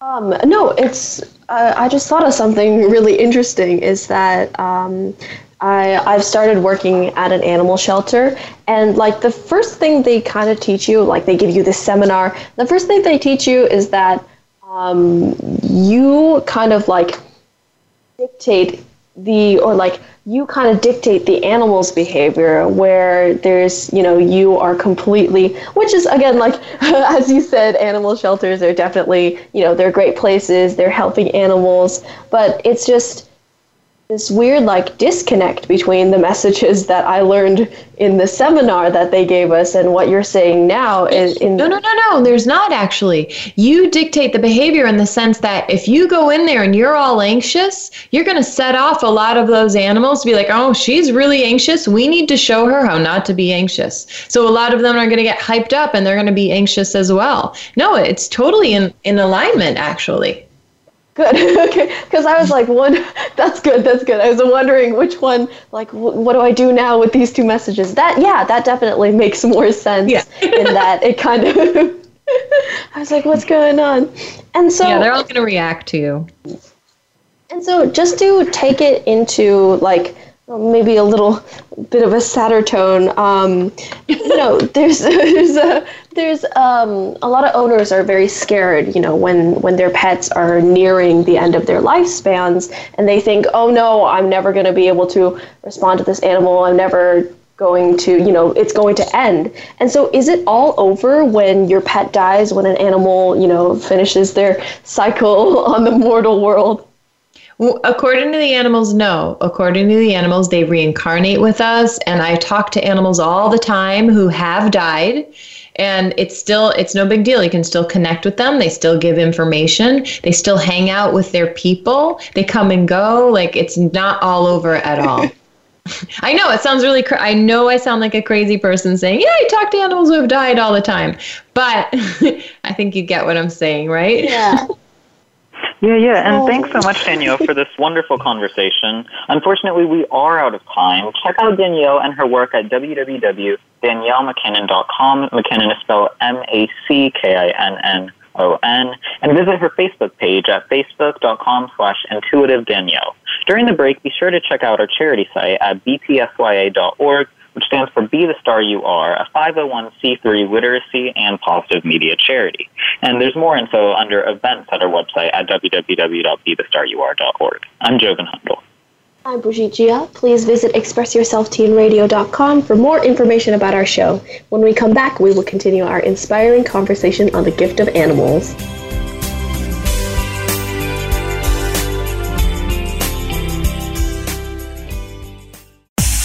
S3: um, no, it's. Uh, I just thought of something really interesting. Is that um, I, I've started working at an animal shelter, and like the first thing they kind of teach you, like they give you this seminar, the first thing they teach you is that um, you kind of like dictate the or like you kind of dictate the animal's behavior where there's you know you are completely which is again like [laughs] as you said animal shelters are definitely you know they're great places they're helping animals but it's just this weird like disconnect between the messages that I learned in the seminar that they gave us and what you're saying now is in
S5: No, no, no, no, there's not actually. You dictate the behavior in the sense that if you go in there and you're all anxious, you're going to set off a lot of those animals to be like, "Oh, she's really anxious. We need to show her how not to be anxious." So a lot of them are going to get hyped up and they're going to be anxious as well. No, it's totally in in alignment actually.
S3: Good. [laughs] okay. Because I was like, one, [laughs] that's good. That's good. I was wondering which one, like, w- what do I do now with these two messages? That, yeah, that definitely makes more sense yeah. in [laughs] that it kind of, I was like, what's going on? And so.
S5: Yeah, they're all going to react to you.
S3: And so just to take it into, like, maybe a little bit of a sadder tone. Um, you know, [laughs] there's there's a there's um, a lot of owners are very scared. You know, when when their pets are nearing the end of their lifespans, and they think, oh no, I'm never going to be able to respond to this animal. I'm never going to you know it's going to end and so is it all over when your pet dies when an animal you know finishes their cycle [laughs] on the mortal world
S5: according to the animals, no. According to the animals, they reincarnate with us. And I talk to animals all the time who have died. And it's still, it's no big deal. You can still connect with them. They still give information. They still hang out with their people. They come and go. Like it's not all over at all. [laughs] I know it sounds really. Cra- I know I sound like a crazy person saying, "Yeah, I talk to animals who have died all the time," but [laughs] I think you get what I'm saying, right?
S3: Yeah. [laughs]
S4: Yeah, yeah, and oh. thanks so much, Danielle, for this wonderful conversation. Unfortunately, we are out of time. Check out Danielle and her work at www.daniellemackinnon.com. MacKinnon is spelled M-A-C-K-I-N-N. O-N, and visit her Facebook page at facebook.com slash intuitive Danielle. During the break, be sure to check out our charity site at btsya.org which stands for Be the Star You Are, a 501c3 literacy and positive media charity. And there's more info under events at our website at www.bethestaryouare.org. I'm Joven Hundal.
S3: I'm Brigitte Gia. Please visit expressyourselfteenradio.com for more information about our show. When we come back, we will continue our inspiring conversation on the gift of animals.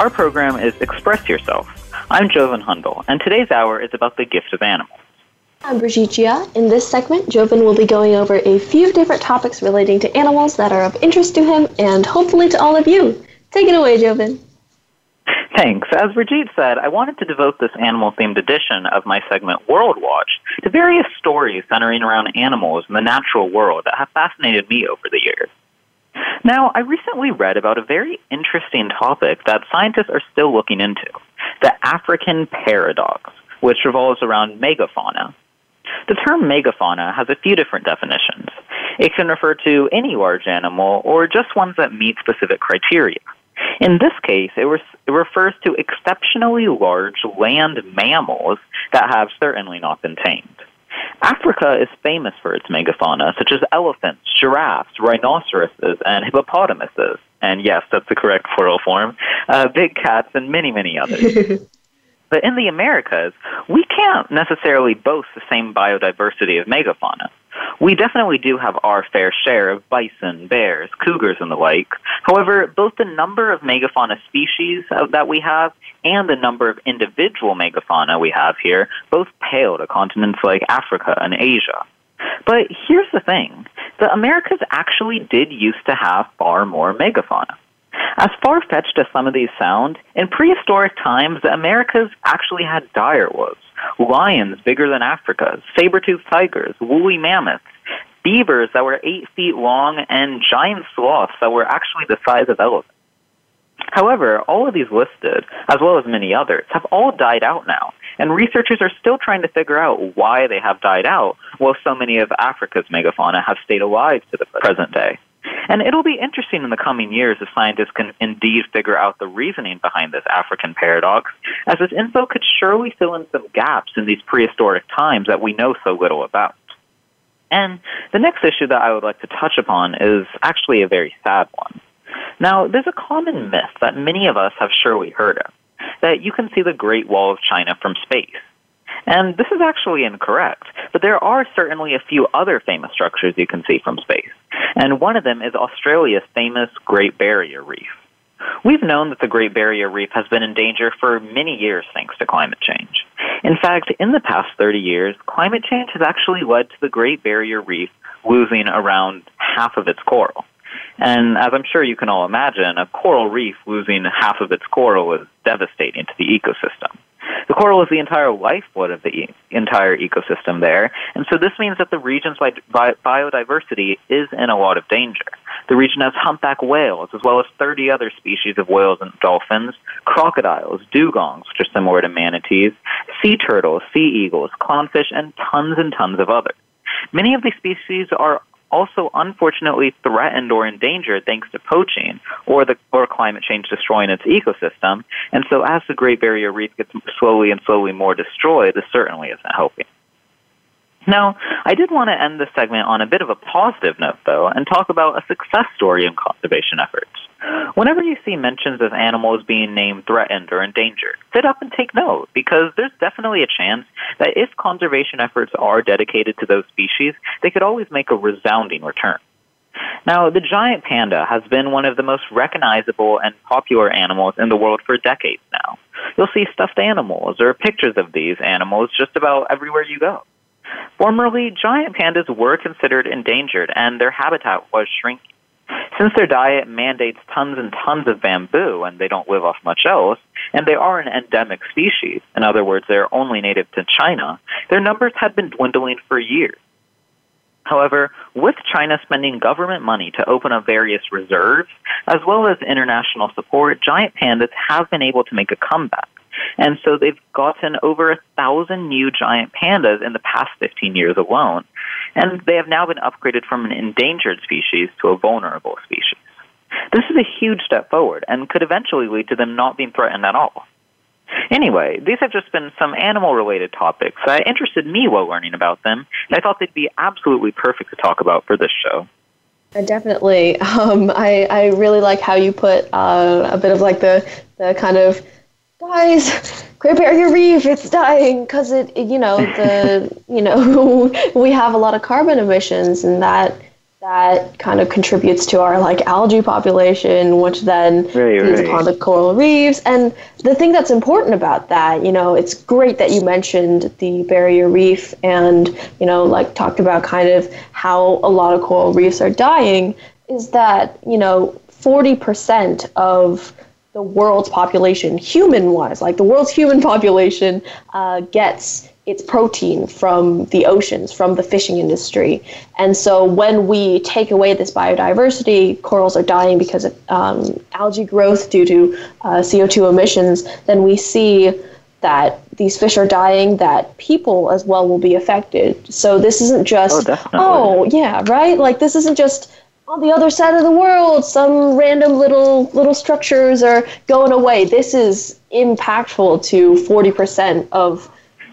S4: Our program is Express Yourself. I'm Joven Hundal, and today's hour is about the gift of animals.
S3: I'm Brigitte Gia. In this segment, Joven will be going over a few different topics relating to animals that are of interest to him and hopefully to all of you. Take it away, Joven.
S4: Thanks. As Brigitte said, I wanted to devote this animal themed edition of my segment World Watch to various stories centering around animals in the natural world that have fascinated me over the years. Now, I recently read about a very interesting topic that scientists are still looking into the African paradox, which revolves around megafauna. The term megafauna has a few different definitions. It can refer to any large animal or just ones that meet specific criteria. In this case, it, it, refers to exceptionally large land mammals that have certainly not been tamed. Africa is famous for its megafauna, such as elephants, giraffes, rhinoceroses, and hippopotamuses. And yes, that's the correct plural form. Uh, big cats and many, many others. [laughs] but in the Americas, we can't necessarily boast the same biodiversity of megafauna. We definitely do have our fair share of bison, bears, cougars, and the like. However, both the number of megafauna species that we have and the number of individual megafauna we have here both pale to continents like Africa and Asia. But here's the thing the Americas actually did used to have far more megafauna. As far fetched as some of these sound, in prehistoric times, the Americas actually had direwolves, lions bigger than Africa's, saber-toothed tigers, woolly mammoths, beavers that were eight feet long, and giant sloths that were actually the size of elephants. However, all of these listed, as well as many others, have all died out now, and researchers are still trying to figure out why they have died out, while so many of Africa's megafauna have stayed alive to the present day. And it'll be interesting in the coming years if scientists can indeed figure out the reasoning behind this African paradox, as this info could surely fill in some gaps in these prehistoric times that we know so little about. And the next issue that I would like to touch upon is actually a very sad one. Now, there's a common myth that many of us have surely heard of that you can see the Great Wall of China from space. And this is actually incorrect, but there are certainly a few other famous structures you can see from space. And one of them is Australia's famous Great Barrier Reef. We've known that the Great Barrier Reef has been in danger for many years thanks to climate change. In fact, in the past 30 years, climate change has actually led to the Great Barrier Reef losing around half of its coral. And as I'm sure you can all imagine, a coral reef losing half of its coral is devastating to the ecosystem. The coral is the entire lifeblood of the e- entire ecosystem there, and so this means that the region's bi- biodiversity is in a lot of danger. The region has humpback whales, as well as 30 other species of whales and dolphins, crocodiles, dugongs, which are similar to manatees, sea turtles, sea eagles, clownfish, and tons and tons of others. Many of these species are also unfortunately threatened or endangered thanks to poaching or the or climate change destroying its ecosystem. And so as the Great Barrier Reef gets slowly and slowly more destroyed, this certainly isn't helping. Now, I did want to end this segment on a bit of a positive note, though, and talk about a success story in conservation efforts. Whenever you see mentions of animals being named threatened or endangered, sit up and take note, because there's definitely a chance that if conservation efforts are dedicated to those species, they could always make a resounding return. Now, the giant panda has been one of the most recognizable and popular animals in the world for decades now. You'll see stuffed animals or pictures of these animals just about everywhere you go. Formerly, giant pandas were considered endangered and their habitat was shrinking. Since their diet mandates tons and tons of bamboo and they don't live off much else, and they are an endemic species, in other words, they're only native to China, their numbers had been dwindling for years. However, with China spending government money to open up various reserves, as well as international support, giant pandas have been able to make a comeback. And so they've gotten over a thousand new giant pandas in the past 15 years alone. And they have now been upgraded from an endangered species to a vulnerable species. This is a huge step forward and could eventually lead to them not being threatened at all. Anyway, these have just been some animal related topics that interested me while learning about them, and I thought they'd be absolutely perfect to talk about for this show.
S3: Uh, definitely. [laughs] Um, I, I really like how you put uh, a bit of like the, the kind of guys, Great Barrier Reef, it's dying because it, you know, the, [laughs] you know, [laughs] we have a lot of carbon emissions and that that kind of contributes to our like algae population, which then
S4: right,
S3: feeds
S4: right.
S3: upon the coral reefs. And the thing that's important about that, you know, it's great that you mentioned the barrier reef and, you know, like talked about kind of how a lot of coral reefs are dying, is that, you know, 40% of the world's population, human wise, like the world's human [laughs] population, uh, gets its protein from the oceans, from the fishing industry. And so when we take away this biodiversity, corals are dying because of um, algae growth due to uh, CO2 emissions, then we see that these fish are dying, that people as well will be affected. So this isn't just,
S4: Oh,
S3: oh yeah, right? Like this isn't just on the other side of the world, some random little little structures are going away. This is impactful to 40% of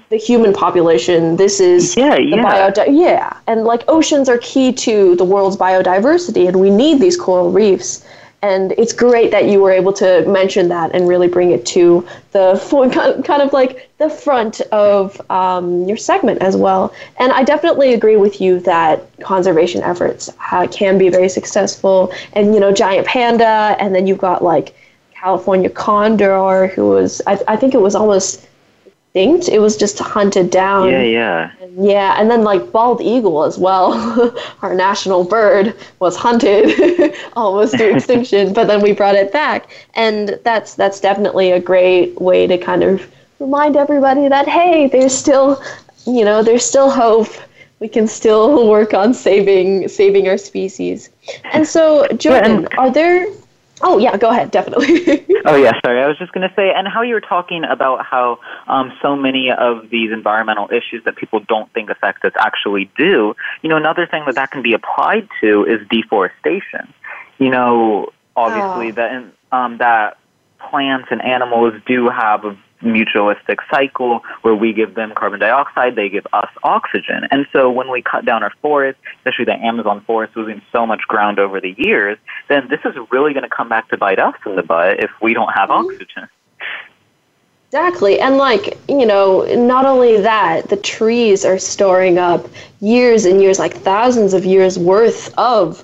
S3: the human population. This is
S4: Yeah,
S3: the
S4: yeah.
S3: biodi- yeah, and like oceans are key to the world's biodiversity, and we need these coral reefs. And it's great that you were able to mention that and really bring it to the [laughs] kind of like the front of um, your segment as well. And I definitely agree with you that conservation efforts uh, can be very successful. And you know, giant panda, and then you've got like California condor, who was I, I think it was almost extinct. It was just hunted down.
S4: Yeah, yeah.
S3: Yeah, and then like bald eagle as well, [laughs] our national bird was hunted [laughs] almost to [laughs] extinction, but then we brought it back, and that's that's definitely a great way to kind of remind everybody that hey, there's still, you know, there's still hope. We can still work on saving saving our species. And so, Jordan,
S4: and-
S3: are there? Oh yeah, go ahead. Definitely. [laughs]
S4: Oh yeah, sorry. I was just going to say, and how you were talking about how um, so many of these environmental issues that people don't think affect us actually do. You know, another thing that that can be applied to is deforestation. You know, obviously
S3: Oh.
S4: that um, that plants and animals do have a mutualistic cycle where we give them carbon dioxide, they give us oxygen. And so when we cut down our forests, especially the Amazon forest losing so much ground over the years, then this is really going to come back to bite us in the butt if we don't have mm-hmm. oxygen.
S3: Exactly. And like, you know, not only that, the trees are storing up years and years, like thousands of years worth of,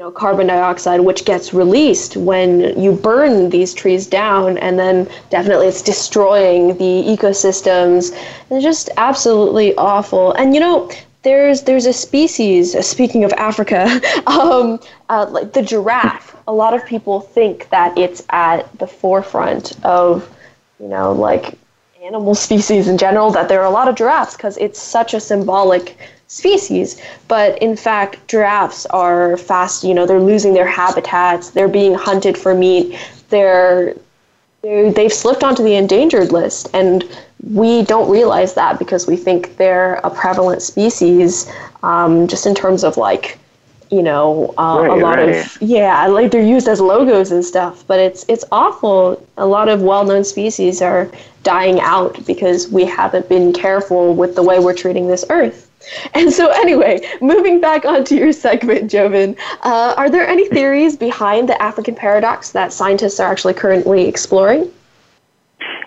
S3: know, carbon dioxide, which gets released when you burn these trees down. And then definitely it's destroying the ecosystems. It's just absolutely awful. And, you know, there's there's a species. uh, Speaking of Africa, [laughs] um, uh, like the giraffe. A lot of people think that it's at the forefront of you know, like animal [laughs] species in general, that there are a lot of giraffes because it's such a symbolic species. But in fact, giraffes are fast, you know, they're losing their habitats, they're being hunted for meat, they're, they're they've slipped onto the endangered list. And we don't realize that because we think they're a prevalent species, um, just in terms of like, you know, uh, a lot
S4: right.
S3: of yeah, like they're used as logos and stuff, but it's it's awful. A lot of well-known species are dying out because we haven't been careful with the way we're treating this earth. [laughs] And so, anyway, moving back onto your segment, Joven, uh, are there any theories behind the African paradox that scientists are actually currently exploring?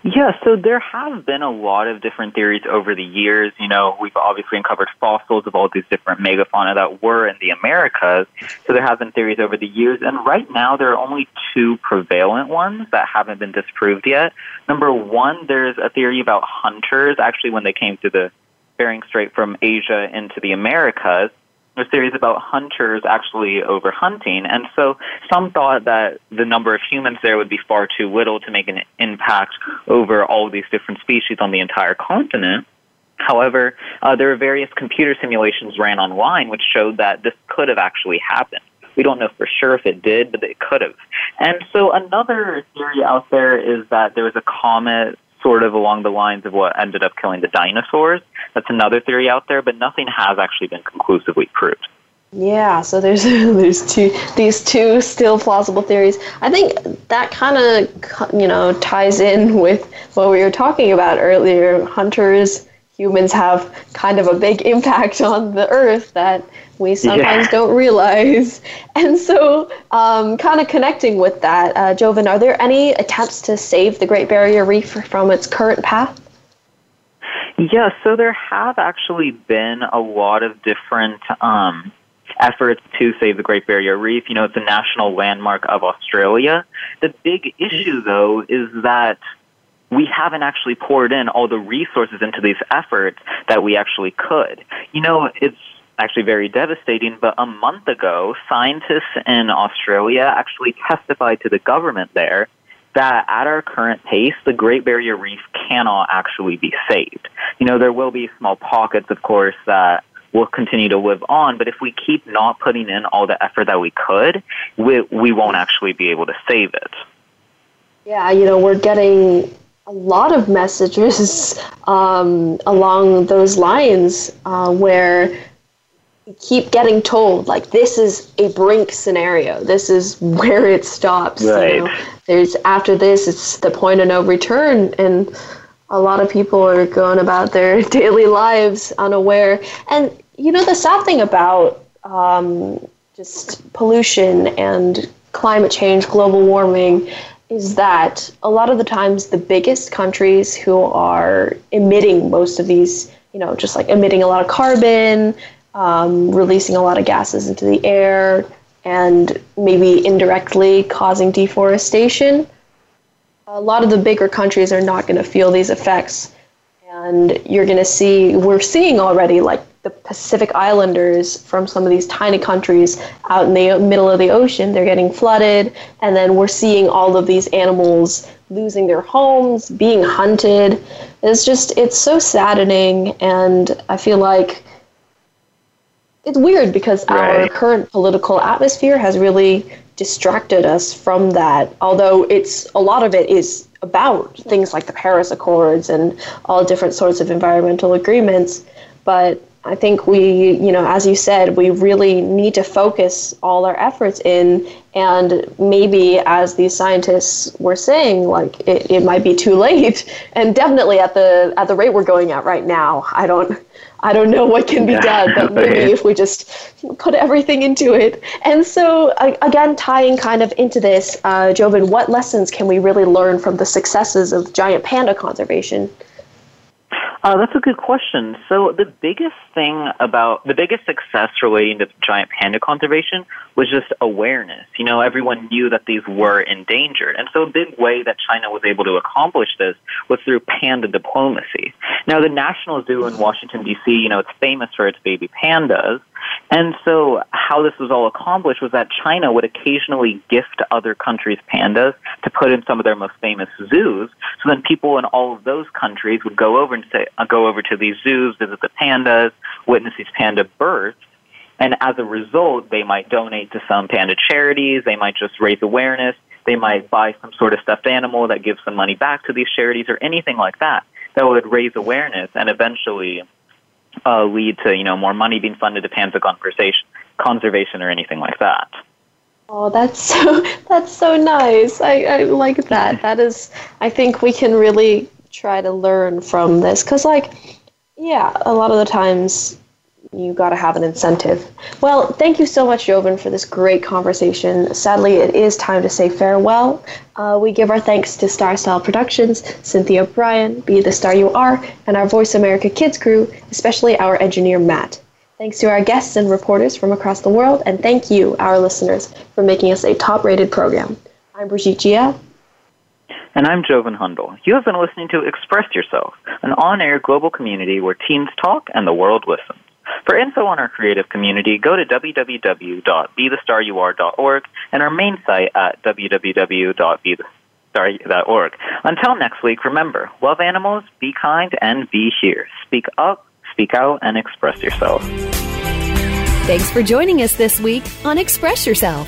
S4: Yeah, so there have been a lot of different theories over the years. You know, we've obviously uncovered fossils of all these different megafauna that were in the Americas. So there have been theories over the years. And right now, there are only two prevalent ones that haven't been disproved yet. Number one, there's a theory about hunters, actually, when they came to the Bering Strait from Asia into the Americas. There's theories about hunters actually overhunting, and so some thought that the number of humans there would be far too little to make an impact over all of these different species on the entire continent. However, uh, there are various computer simulations ran online which showed that this could have actually happened. We don't know for sure if it did, but it could have. And so another theory out there is that there was a comet sort of along the lines of what ended up killing the dinosaurs. That's another theory out there, but nothing has actually been conclusively proved.
S3: Yeah, so there's [laughs] there's two these two still plausible theories. I think that kind of you know ties in with what we were talking about earlier. Hunters humans have kind of a big [laughs] impact on the earth that we sometimes yeah. don't realize. [laughs] And so, um, kind of connecting with that, uh, Joven, are there any attempts to save the Great Barrier Reef from its current path?
S4: Yeah, so there have actually been a lot of different um, efforts to save the Great Barrier Reef. You know, it's a national landmark of Australia. The big issue, though, is that we haven't actually poured in all the resources into these efforts that we actually could. You know, it's actually very devastating, but a month ago, scientists in Australia actually testified to the government there that at our current pace, the Great Barrier Reef cannot actually be saved. You know, there will be small pockets, of course, that will continue to live on, but if we keep not putting in all the effort that we could, we, we won't actually be able to save it.
S3: Yeah, you know, we're getting a lot of messages um, along those lines uh, where we keep getting told like this is a brink scenario this is where it stops
S4: right.
S3: You know? there's after this it's the point of no return and a lot of people are going about their [laughs] daily lives unaware and you know the sad thing about um, just pollution and climate change global warming is that a lot of the times the biggest countries who are emitting most of these, you know, just like emitting a lot of carbon, um, releasing a lot of gases into the air, and maybe indirectly causing deforestation, a lot of the bigger countries are not going to feel these effects. And you're going to see, we're seeing already like the Pacific Islanders from some of these tiny countries out in the middle of the ocean. They're getting flooded, and then we're seeing all of these animals losing their homes, being hunted. It's just, it's so saddening, and I feel like it's weird because right. our current political atmosphere has really distracted us from that. Although it's a lot of it is about things like the Paris Accords and all different sorts of environmental agreements, but I think we, you know, as you said, we really need to focus all our efforts in, and maybe as these scientists were saying, like it, it might be too late, [laughs] and definitely at the at the rate we're going at right now, I don't, I don't know what can be done, but [laughs] maybe if we just put everything into it. And so, again, tying kind of into this, uh, Joven, what lessons can we really learn from the successes of giant panda conservation?
S4: Uh, that's a good question. So the biggest thing about the biggest success relating to giant panda conservation was just awareness. You know, everyone knew that these were endangered. And so a big way that China was able to accomplish this was through panda diplomacy. Now the National Zoo in Washington DC, you know, it's famous for its baby pandas, and so, how this was all accomplished was that China would occasionally gift other countries pandas to put in some of their most famous zoos. So then, people in all of those countries would go over and say, uh, go over to these zoos, visit the pandas, witness these panda births. And as a result, they might donate to some panda charities. They might just raise awareness. They might buy some sort of stuffed animal that gives some money back to these charities or anything like that that would raise awareness and eventually uh, lead to you know more money being funded to panda conversation, conservation or anything like that.
S3: Oh, that's so [laughs] that's so nice. I, I like that. That is, I think we can really try to learn from this because, like, yeah, a lot of the times you got to have an incentive. Well, thank you so much, Joven, for this great conversation. Sadly, it is time to say farewell. Uh, we give our thanks to Star Style Productions, Cynthia Brian, Be the Star You Are, and our Voice America Kids crew, especially our engineer, Matt. Thanks to our guests and reporters from across the world, and thank you, our listeners, for making us a top rated program. I'm Brigitte Gia.
S4: And I'm Joven Hundal. You have been listening to Express Yourself, an on air global community where teens talk and the world listens. For info on our creative community, go to www.bethestaryouare.org and our main site at www.bethestaryouare.org. star.org. Until next week, remember, love animals, be kind, and be here. Speak up, speak out, and express yourself.
S6: Thanks for joining us this week on Express Yourself,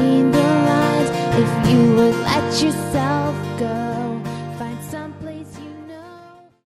S2: you would let yourself